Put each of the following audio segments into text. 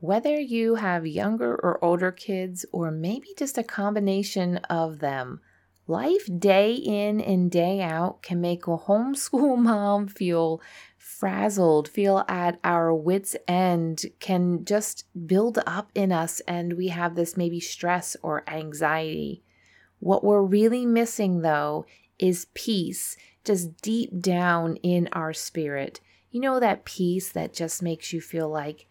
Whether you have younger or older kids, or maybe just a combination of them, life day in and day out can make a homeschool mom feel frazzled, feel at our wits' end, can just build up in us, and we have this maybe stress or anxiety. What we're really missing, though, is peace, just deep down in our spirit. You know, that peace that just makes you feel like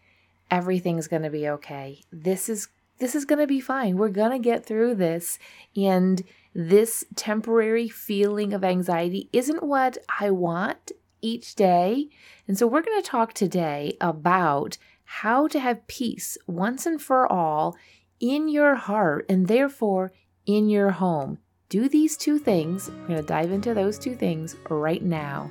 everything's going to be okay. This is this is going to be fine. We're going to get through this and this temporary feeling of anxiety isn't what I want each day. And so we're going to talk today about how to have peace once and for all in your heart and therefore in your home. Do these two things. We're going to dive into those two things right now.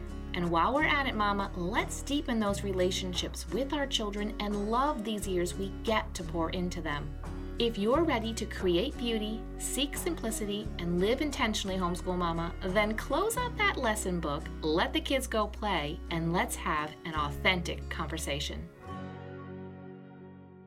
And while we're at it, Mama, let's deepen those relationships with our children and love these years we get to pour into them. If you're ready to create beauty, seek simplicity, and live intentionally, homeschool mama, then close out that lesson book, let the kids go play, and let's have an authentic conversation.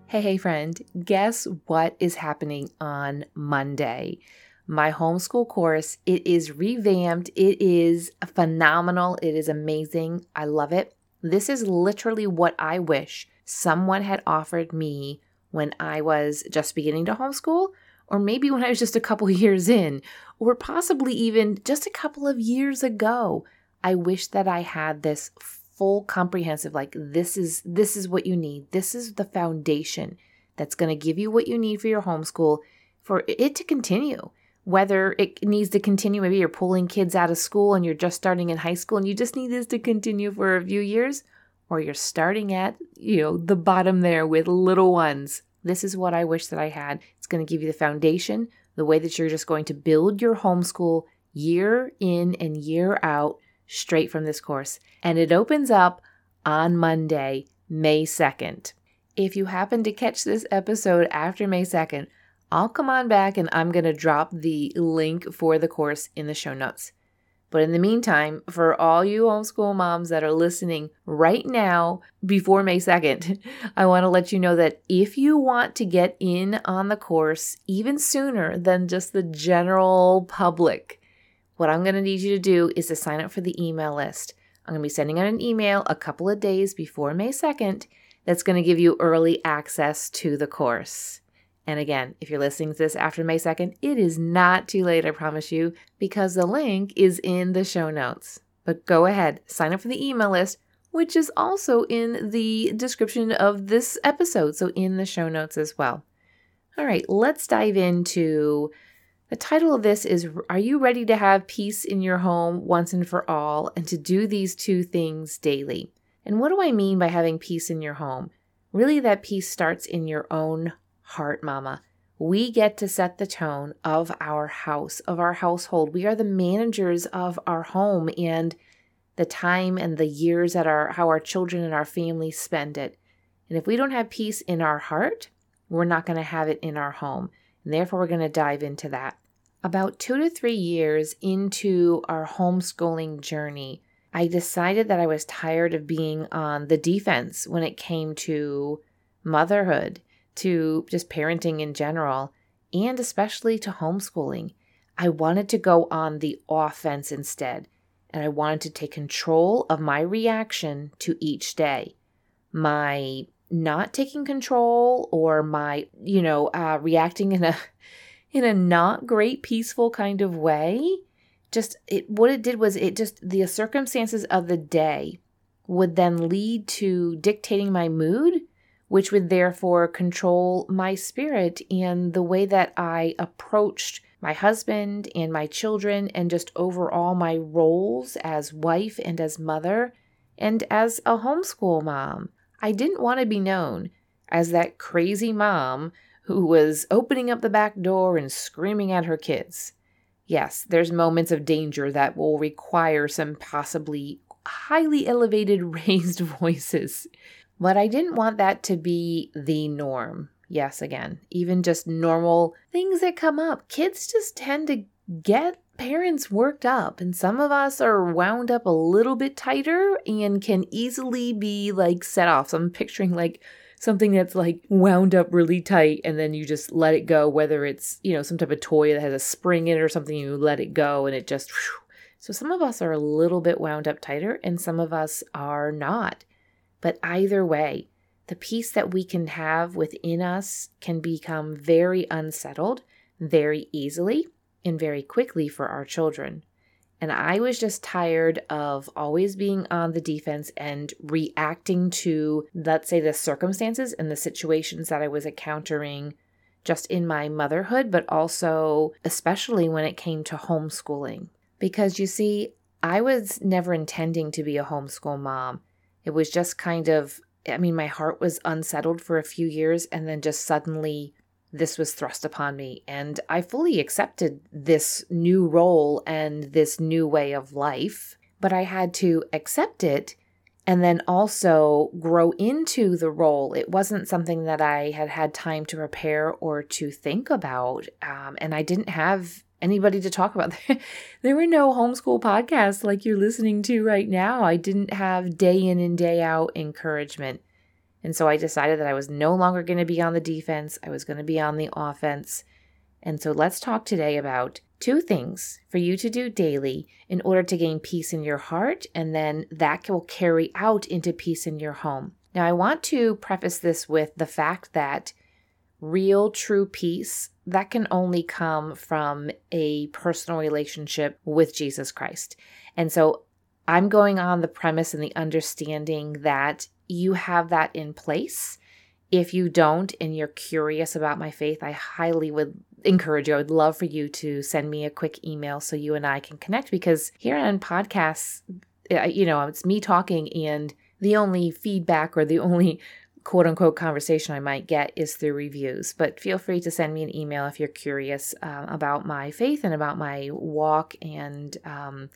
Hey, hey, friend, guess what is happening on Monday? My homeschool course. It is revamped. It is phenomenal. It is amazing. I love it. This is literally what I wish someone had offered me when I was just beginning to homeschool, or maybe when I was just a couple years in, or possibly even just a couple of years ago. I wish that I had this full comprehensive like this is this is what you need. This is the foundation that's going to give you what you need for your homeschool for it to continue whether it needs to continue. Maybe you're pulling kids out of school and you're just starting in high school and you just need this to continue for a few years, or you're starting at, you know, the bottom there with little ones. This is what I wish that I had. It's going to give you the foundation, the way that you're just going to build your homeschool year in and year out straight from this course. And it opens up on Monday, May 2nd. If you happen to catch this episode after May 2nd, I'll come on back and I'm going to drop the link for the course in the show notes. But in the meantime, for all you homeschool moms that are listening right now before May 2nd, I want to let you know that if you want to get in on the course even sooner than just the general public, what I'm going to need you to do is to sign up for the email list. I'm going to be sending out an email a couple of days before May 2nd that's going to give you early access to the course. And again, if you're listening to this after May 2nd, it is not too late, I promise you, because the link is in the show notes. But go ahead, sign up for the email list, which is also in the description of this episode, so in the show notes as well. All right, let's dive into the title of this is Are You Ready to Have Peace in Your Home Once and for All and to Do These Two Things Daily? And what do I mean by having peace in your home? Really, that peace starts in your own heart mama. We get to set the tone of our house, of our household. We are the managers of our home and the time and the years that our how our children and our family spend it. And if we don't have peace in our heart, we're not going to have it in our home. And therefore we're going to dive into that. About 2 to 3 years into our homeschooling journey, I decided that I was tired of being on the defense when it came to motherhood to just parenting in general, and especially to homeschooling. I wanted to go on the offense instead, and I wanted to take control of my reaction to each day. My not taking control or my, you know, uh, reacting in a in a not great peaceful kind of way just it what it did was it just the circumstances of the day would then lead to dictating my mood which would therefore control my spirit and the way that I approached my husband and my children and just overall my roles as wife and as mother and as a homeschool mom. I didn't want to be known as that crazy mom who was opening up the back door and screaming at her kids. Yes, there's moments of danger that will require some possibly highly elevated raised voices. But I didn't want that to be the norm. Yes, again, even just normal things that come up. Kids just tend to get parents worked up, and some of us are wound up a little bit tighter and can easily be like set off. So I'm picturing like something that's like wound up really tight and then you just let it go, whether it's, you know, some type of toy that has a spring in it or something, you let it go and it just. Whew. So some of us are a little bit wound up tighter and some of us are not. But either way, the peace that we can have within us can become very unsettled very easily and very quickly for our children. And I was just tired of always being on the defense and reacting to, let's say, the circumstances and the situations that I was encountering just in my motherhood, but also, especially when it came to homeschooling. Because you see, I was never intending to be a homeschool mom. It was just kind of, I mean, my heart was unsettled for a few years and then just suddenly this was thrust upon me. And I fully accepted this new role and this new way of life, but I had to accept it and then also grow into the role. It wasn't something that I had had time to prepare or to think about. Um, and I didn't have anybody to talk about. there were no homeschool podcasts like you're listening to right now. I didn't have day in and day out encouragement. And so I decided that I was no longer going to be on the defense, I was going to be on the offense. And so let's talk today about two things for you to do daily in order to gain peace in your heart, and then that will carry out into peace in your home. Now, I want to preface this with the fact that real, true peace that can only come from a personal relationship with Jesus Christ. And so I'm going on the premise and the understanding that you have that in place. If you don't and you're curious about my faith, I highly would encourage you. I would love for you to send me a quick email so you and I can connect because here on podcasts, uh, you know, it's me talking and the only feedback or the only quote unquote conversation I might get is through reviews. But feel free to send me an email if you're curious uh, about my faith and about my walk and um,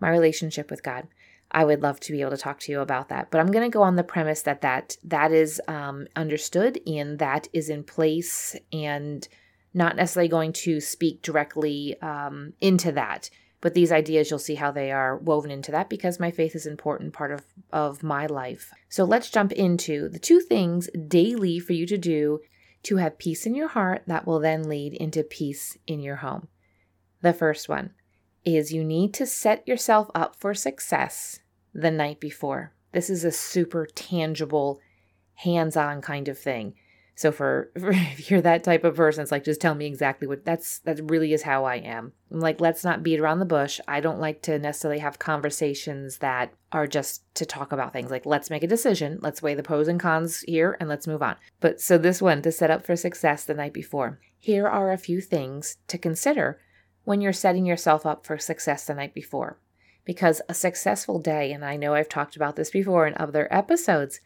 my relationship with God. I would love to be able to talk to you about that. But I'm going to go on the premise that that that is um, understood and that is in place, and not necessarily going to speak directly um, into that. But these ideas, you'll see how they are woven into that because my faith is an important part of, of my life. So let's jump into the two things daily for you to do to have peace in your heart that will then lead into peace in your home. The first one is you need to set yourself up for success the night before. This is a super tangible, hands on kind of thing. So for, for, if you're that type of person, it's like just tell me exactly what that's that really is how I am. I'm like let's not beat around the bush. I don't like to necessarily have conversations that are just to talk about things. Like let's make a decision, let's weigh the pros and cons here and let's move on. But so this one to set up for success the night before. Here are a few things to consider when you're setting yourself up for success the night before. Because a successful day, and I know I've talked about this before in other episodes,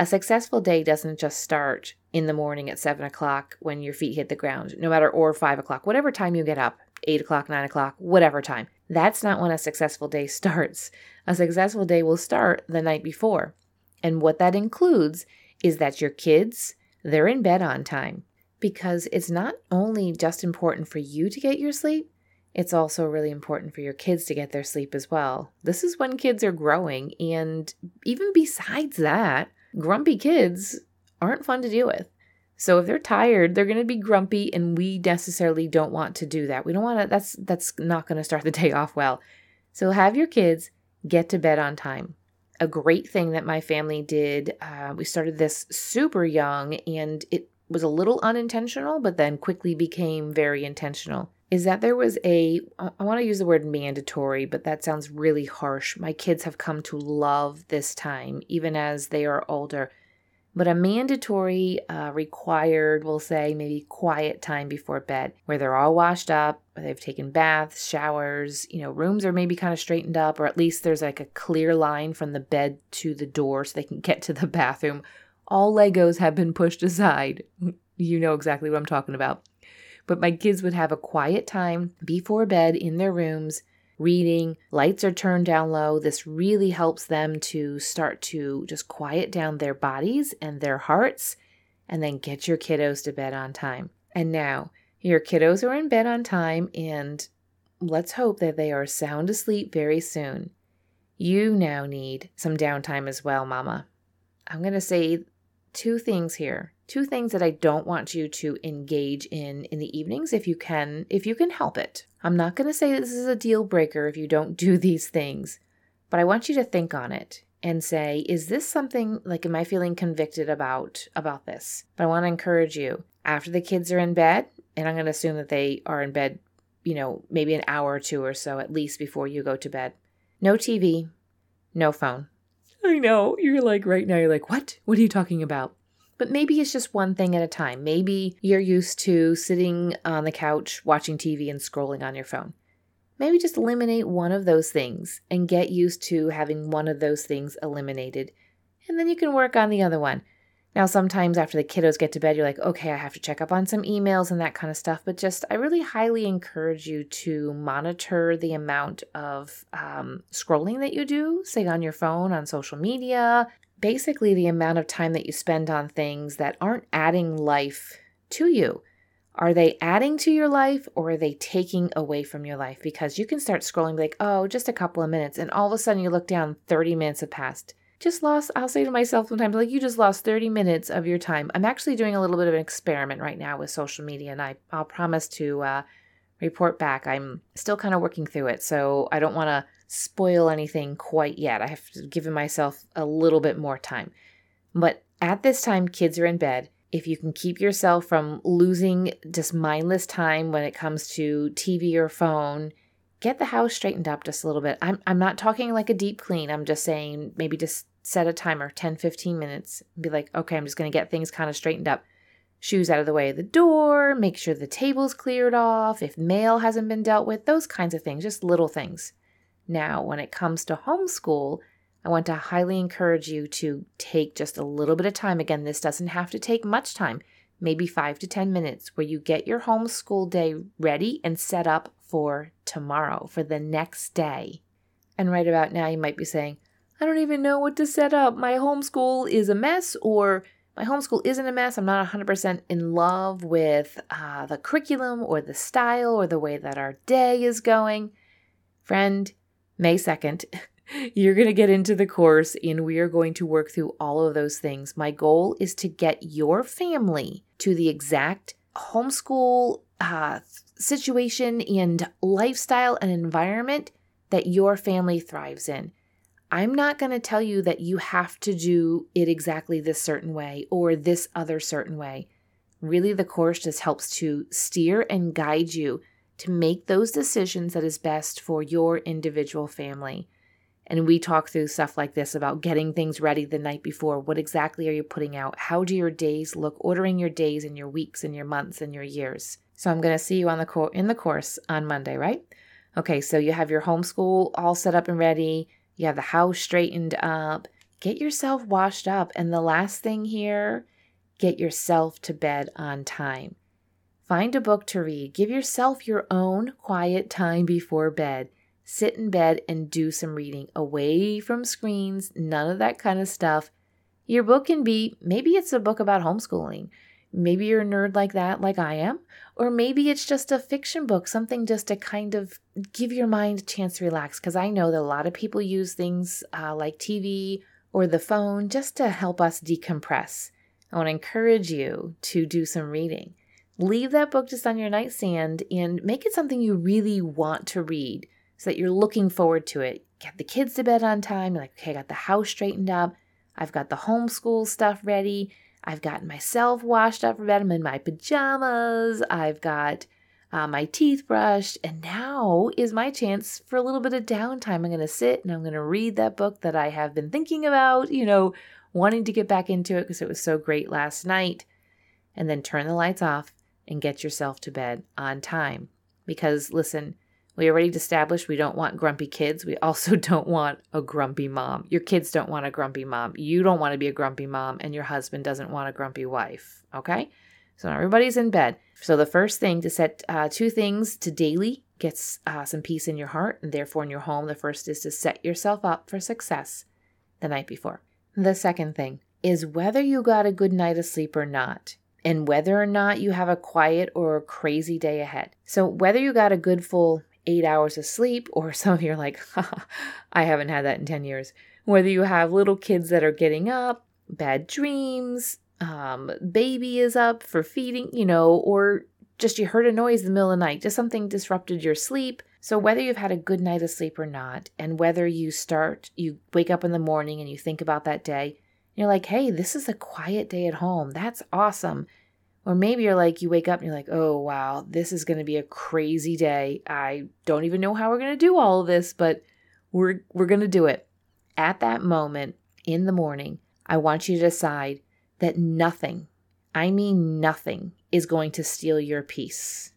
a successful day doesn't just start in the morning at seven o'clock when your feet hit the ground, no matter, or five o'clock, whatever time you get up, eight o'clock, nine o'clock, whatever time. That's not when a successful day starts. A successful day will start the night before. And what that includes is that your kids, they're in bed on time because it's not only just important for you to get your sleep, it's also really important for your kids to get their sleep as well. This is when kids are growing. And even besides that, grumpy kids aren't fun to deal with. So if they're tired, they're going to be grumpy and we necessarily don't want to do that. We don't want to that's that's not going to start the day off well. So have your kids get to bed on time. A great thing that my family did, uh, we started this super young and it was a little unintentional, but then quickly became very intentional is that there was a I want to use the word mandatory, but that sounds really harsh. My kids have come to love this time even as they are older. But a mandatory uh, required, we'll say, maybe quiet time before bed where they're all washed up, they've taken baths, showers, you know, rooms are maybe kind of straightened up, or at least there's like a clear line from the bed to the door so they can get to the bathroom. All Legos have been pushed aside you know exactly what I'm talking about. But my kids would have a quiet time before bed in their rooms, reading. Lights are turned down low. This really helps them to start to just quiet down their bodies and their hearts, and then get your kiddos to bed on time. And now, your kiddos are in bed on time, and let's hope that they are sound asleep very soon. You now need some downtime as well, Mama. I'm going to say two things here. Two things that I don't want you to engage in in the evenings if you can if you can help it. I'm not going to say this is a deal breaker if you don't do these things, but I want you to think on it and say, is this something like am I feeling convicted about about this? But I want to encourage you after the kids are in bed, and I'm going to assume that they are in bed, you know, maybe an hour or two or so at least before you go to bed. No TV, no phone. I know. You're like, right now, you're like, what? What are you talking about? But maybe it's just one thing at a time. Maybe you're used to sitting on the couch watching TV and scrolling on your phone. Maybe just eliminate one of those things and get used to having one of those things eliminated. And then you can work on the other one. Now, sometimes after the kiddos get to bed, you're like, okay, I have to check up on some emails and that kind of stuff. But just, I really highly encourage you to monitor the amount of um, scrolling that you do, say on your phone, on social media. Basically, the amount of time that you spend on things that aren't adding life to you. Are they adding to your life or are they taking away from your life? Because you can start scrolling, like, oh, just a couple of minutes. And all of a sudden you look down, 30 minutes have passed just lost, I'll say to myself sometimes, like, you just lost 30 minutes of your time. I'm actually doing a little bit of an experiment right now with social media, and I, I'll promise to uh, report back. I'm still kind of working through it, so I don't want to spoil anything quite yet. I have given myself a little bit more time. But at this time, kids are in bed. If you can keep yourself from losing just mindless time when it comes to TV or phone, get the house straightened up just a little bit. I'm, I'm not talking like a deep clean. I'm just saying maybe just set a timer 10 15 minutes be like okay i'm just going to get things kind of straightened up shoes out of the way of the door make sure the table's cleared off if mail hasn't been dealt with those kinds of things just little things. Now when it comes to homeschool i want to highly encourage you to take just a little bit of time. Again this doesn't have to take much time maybe 5 to 10 minutes where you get your homeschool day ready and set up for tomorrow for the next day. And right about now you might be saying I don't even know what to set up. My homeschool is a mess, or my homeschool isn't a mess. I'm not 100% in love with uh, the curriculum or the style or the way that our day is going. Friend, May 2nd, you're going to get into the course and we are going to work through all of those things. My goal is to get your family to the exact homeschool uh, situation and lifestyle and environment that your family thrives in. I'm not going to tell you that you have to do it exactly this certain way or this other certain way. Really, the course just helps to steer and guide you to make those decisions that is best for your individual family. And we talk through stuff like this about getting things ready the night before. What exactly are you putting out? How do your days look? Ordering your days and your weeks and your months and your years. So I'm going to see you on the co- in the course on Monday, right? Okay, so you have your homeschool all set up and ready you have the house straightened up. Get yourself washed up. And the last thing here, get yourself to bed on time. Find a book to read. Give yourself your own quiet time before bed. Sit in bed and do some reading away from screens, none of that kind of stuff. Your book can be maybe it's a book about homeschooling. Maybe you're a nerd like that, like I am. Or maybe it's just a fiction book, something just to kind of give your mind a chance to relax. Because I know that a lot of people use things uh, like TV or the phone just to help us decompress. I want to encourage you to do some reading. Leave that book just on your nightstand and make it something you really want to read so that you're looking forward to it. Get the kids to bed on time. You're like, okay, I got the house straightened up. I've got the homeschool stuff ready. I've gotten myself washed up for bed. I'm in my pajamas. I've got uh, my teeth brushed. And now is my chance for a little bit of downtime. I'm going to sit and I'm going to read that book that I have been thinking about, you know, wanting to get back into it because it was so great last night. And then turn the lights off and get yourself to bed on time. Because listen, we already established we don't want grumpy kids. We also don't want a grumpy mom. Your kids don't want a grumpy mom. You don't want to be a grumpy mom, and your husband doesn't want a grumpy wife. Okay? So everybody's in bed. So the first thing to set uh, two things to daily gets uh, some peace in your heart and therefore in your home. The first is to set yourself up for success the night before. The second thing is whether you got a good night of sleep or not, and whether or not you have a quiet or crazy day ahead. So whether you got a good full eight hours of sleep, or some of you are like, I haven't had that in 10 years, whether you have little kids that are getting up, bad dreams, um, baby is up for feeding, you know, or just you heard a noise in the middle of the night, just something disrupted your sleep. So, whether you've had a good night of sleep or not, and whether you start, you wake up in the morning and you think about that day, you're like, hey, this is a quiet day at home. That's awesome. Or maybe you're like, you wake up and you're like, oh, wow, this is going to be a crazy day. I don't even know how we're going to do all of this, but we're, we're going to do it. At that moment in the morning, I want you to decide that nothing, I mean nothing, is going to steal your peace.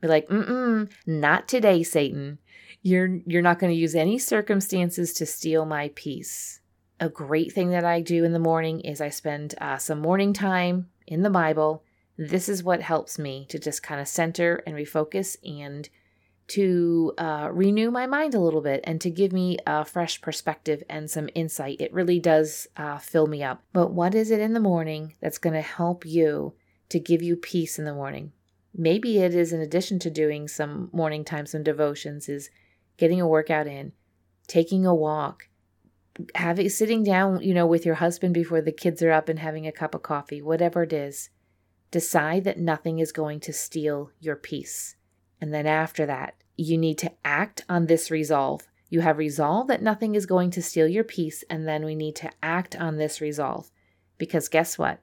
Be like, mm-mm, not today, Satan. You're you're not going to use any circumstances to steal my peace. A great thing that I do in the morning is I spend uh, some morning time in the Bible. This is what helps me to just kind of center and refocus and to uh, renew my mind a little bit and to give me a fresh perspective and some insight. It really does uh, fill me up. But what is it in the morning that's going to help you to give you peace in the morning? Maybe it is in addition to doing some morning time, some devotions, is getting a workout in, taking a walk, having sitting down, you know, with your husband before the kids are up and having a cup of coffee, whatever it is. Decide that nothing is going to steal your peace. And then after that, you need to act on this resolve. You have resolved that nothing is going to steal your peace, and then we need to act on this resolve. Because guess what?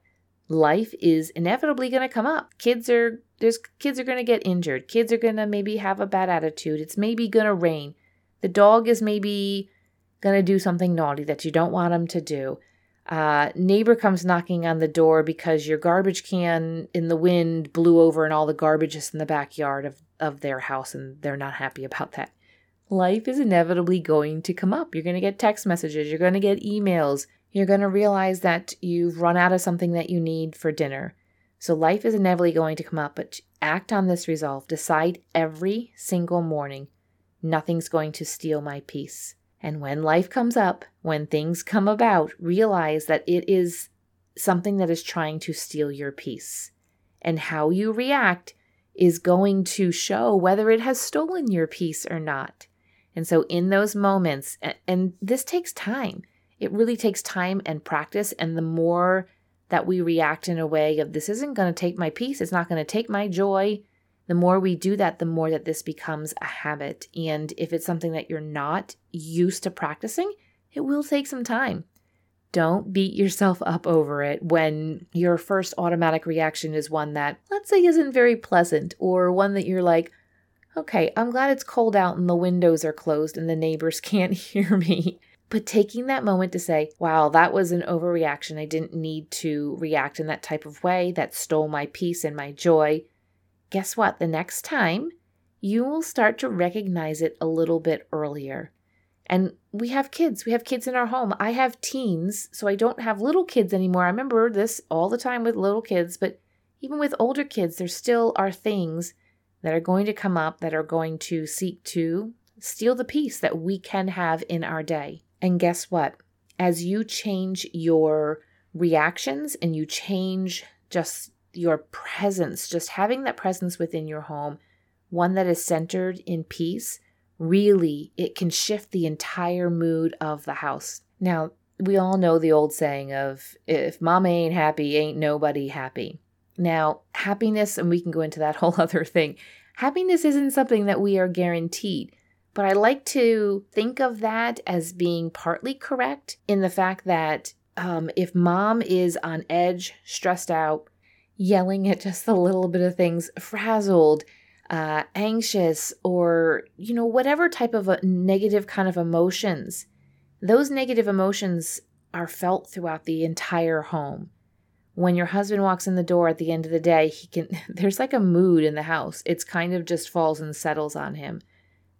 Life is inevitably going to come up. Kids are there's kids are going to get injured. Kids are going to maybe have a bad attitude. It's maybe going to rain. The dog is maybe going to do something naughty that you don't want him to do. Uh, neighbor comes knocking on the door because your garbage can in the wind blew over and all the garbage is in the backyard of of their house and they're not happy about that. Life is inevitably going to come up. You're going to get text messages, you're going to get emails, you're going to realize that you've run out of something that you need for dinner. So life is inevitably going to come up, but act on this resolve. Decide every single morning nothing's going to steal my peace. And when life comes up, when things come about, realize that it is something that is trying to steal your peace. And how you react is going to show whether it has stolen your peace or not. And so, in those moments, and this takes time, it really takes time and practice. And the more that we react in a way of this isn't going to take my peace, it's not going to take my joy, the more we do that, the more that this becomes a habit. And if it's something that you're not used to practicing, it will take some time. Don't beat yourself up over it when your first automatic reaction is one that, let's say, isn't very pleasant, or one that you're like, okay, I'm glad it's cold out and the windows are closed and the neighbors can't hear me. But taking that moment to say, wow, that was an overreaction. I didn't need to react in that type of way. That stole my peace and my joy. Guess what? The next time, you will start to recognize it a little bit earlier. And we have kids. We have kids in our home. I have teens, so I don't have little kids anymore. I remember this all the time with little kids, but even with older kids, there still are things that are going to come up that are going to seek to steal the peace that we can have in our day. And guess what? As you change your reactions and you change just your presence, just having that presence within your home, one that is centered in peace, really it can shift the entire mood of the house. Now, we all know the old saying of if mama ain't happy, ain't nobody happy. Now, happiness, and we can go into that whole other thing, happiness isn't something that we are guaranteed. But I like to think of that as being partly correct in the fact that um, if mom is on edge, stressed out, yelling at just a little bit of things, frazzled, uh, anxious, or, you know, whatever type of negative kind of emotions, those negative emotions are felt throughout the entire home. When your husband walks in the door at the end of the day, he can, there's like a mood in the house. It's kind of just falls and settles on him.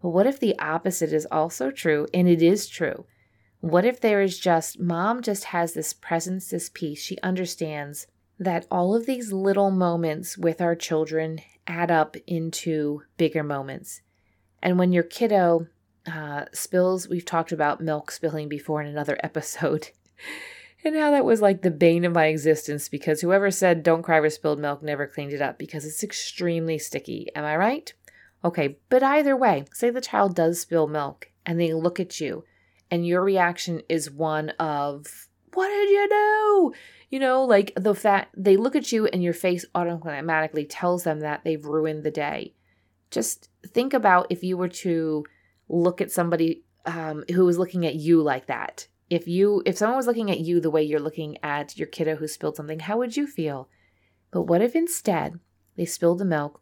But what if the opposite is also true? And it is true. What if there is just, mom just has this presence, this peace. She understands that all of these little moments with our children add up into bigger moments. And when your kiddo uh, spills, we've talked about milk spilling before in another episode, and how that was like the bane of my existence because whoever said don't cry for spilled milk never cleaned it up because it's extremely sticky. Am I right? Okay, but either way, say the child does spill milk and they look at you and your reaction is one of, What did you do? You know, like the fact they look at you and your face automatically tells them that they've ruined the day. Just think about if you were to look at somebody um, who was looking at you like that. If you, if someone was looking at you the way you're looking at your kiddo who spilled something, how would you feel? But what if instead they spilled the milk,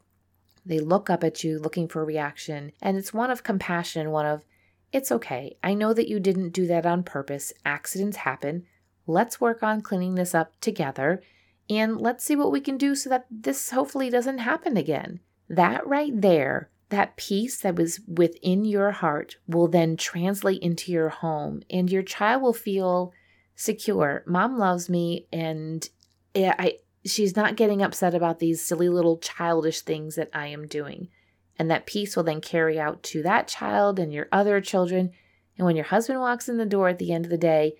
they look up at you looking for a reaction, and it's one of compassion, one of, it's okay. I know that you didn't do that on purpose. Accidents happen. Let's work on cleaning this up together and let's see what we can do so that this hopefully doesn't happen again. That right there, that peace that was within your heart will then translate into your home and your child will feel secure. Mom loves me and I she's not getting upset about these silly little childish things that I am doing. And that peace will then carry out to that child and your other children. And when your husband walks in the door at the end of the day,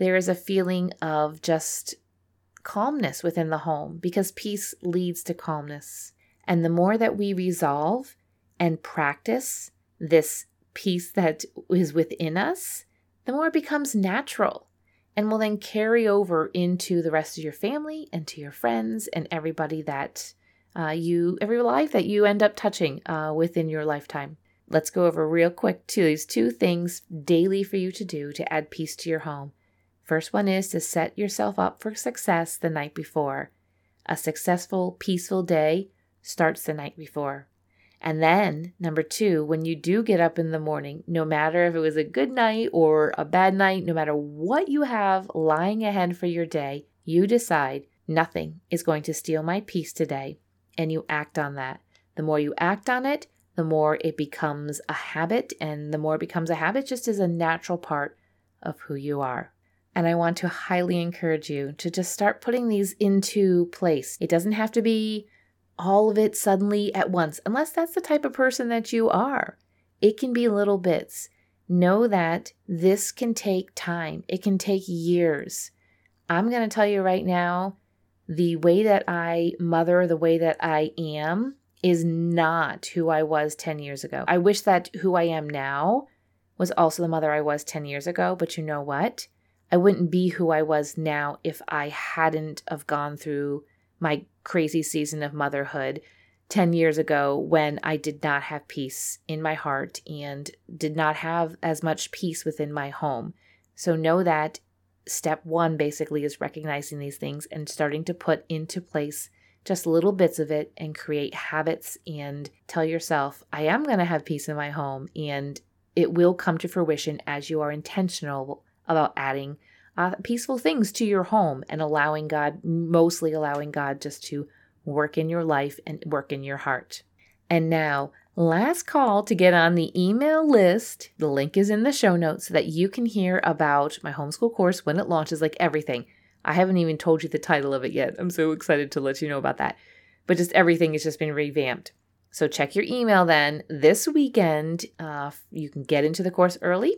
there is a feeling of just calmness within the home because peace leads to calmness. And the more that we resolve and practice this peace that is within us, the more it becomes natural and will then carry over into the rest of your family and to your friends and everybody that uh, you, every life that you end up touching uh, within your lifetime. Let's go over real quick to these two things daily for you to do to add peace to your home. First one is to set yourself up for success the night before. A successful, peaceful day starts the night before. And then, number two, when you do get up in the morning, no matter if it was a good night or a bad night, no matter what you have lying ahead for your day, you decide nothing is going to steal my peace today. And you act on that. The more you act on it, the more it becomes a habit. And the more it becomes a habit, just as a natural part of who you are. And I want to highly encourage you to just start putting these into place. It doesn't have to be all of it suddenly at once, unless that's the type of person that you are. It can be little bits. Know that this can take time, it can take years. I'm going to tell you right now the way that I mother, the way that I am, is not who I was 10 years ago. I wish that who I am now was also the mother I was 10 years ago, but you know what? I wouldn't be who I was now if I hadn't have gone through my crazy season of motherhood 10 years ago when I did not have peace in my heart and did not have as much peace within my home. So know that step 1 basically is recognizing these things and starting to put into place just little bits of it and create habits and tell yourself, I am going to have peace in my home and it will come to fruition as you are intentional about adding uh, peaceful things to your home and allowing God, mostly allowing God just to work in your life and work in your heart. And now, last call to get on the email list. The link is in the show notes so that you can hear about my homeschool course when it launches, like everything. I haven't even told you the title of it yet. I'm so excited to let you know about that. But just everything has just been revamped. So check your email then. This weekend, uh, you can get into the course early.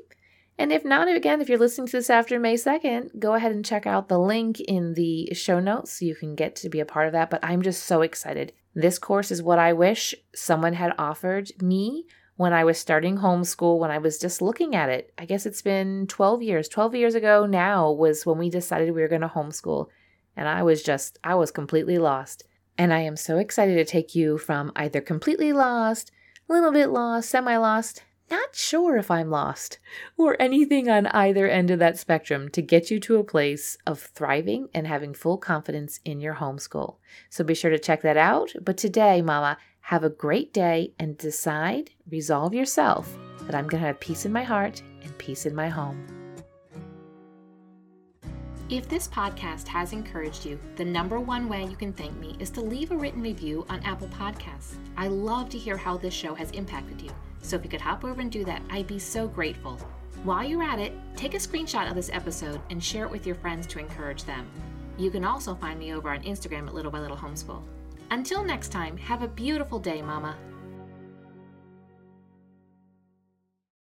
And if not, again, if you're listening to this after May 2nd, go ahead and check out the link in the show notes so you can get to be a part of that. But I'm just so excited. This course is what I wish someone had offered me when I was starting homeschool, when I was just looking at it. I guess it's been 12 years. 12 years ago now was when we decided we were going to homeschool. And I was just, I was completely lost. And I am so excited to take you from either completely lost, a little bit lost, semi lost, not sure if I'm lost, or anything on either end of that spectrum to get you to a place of thriving and having full confidence in your homeschool. So be sure to check that out. But today, Mama, have a great day and decide, resolve yourself that I'm going to have peace in my heart and peace in my home. If this podcast has encouraged you, the number one way you can thank me is to leave a written review on Apple Podcasts. I love to hear how this show has impacted you. So if you could hop over and do that, I'd be so grateful. While you're at it, take a screenshot of this episode and share it with your friends to encourage them. You can also find me over on Instagram at Little by Little Homeschool. Until next time, have a beautiful day, Mama.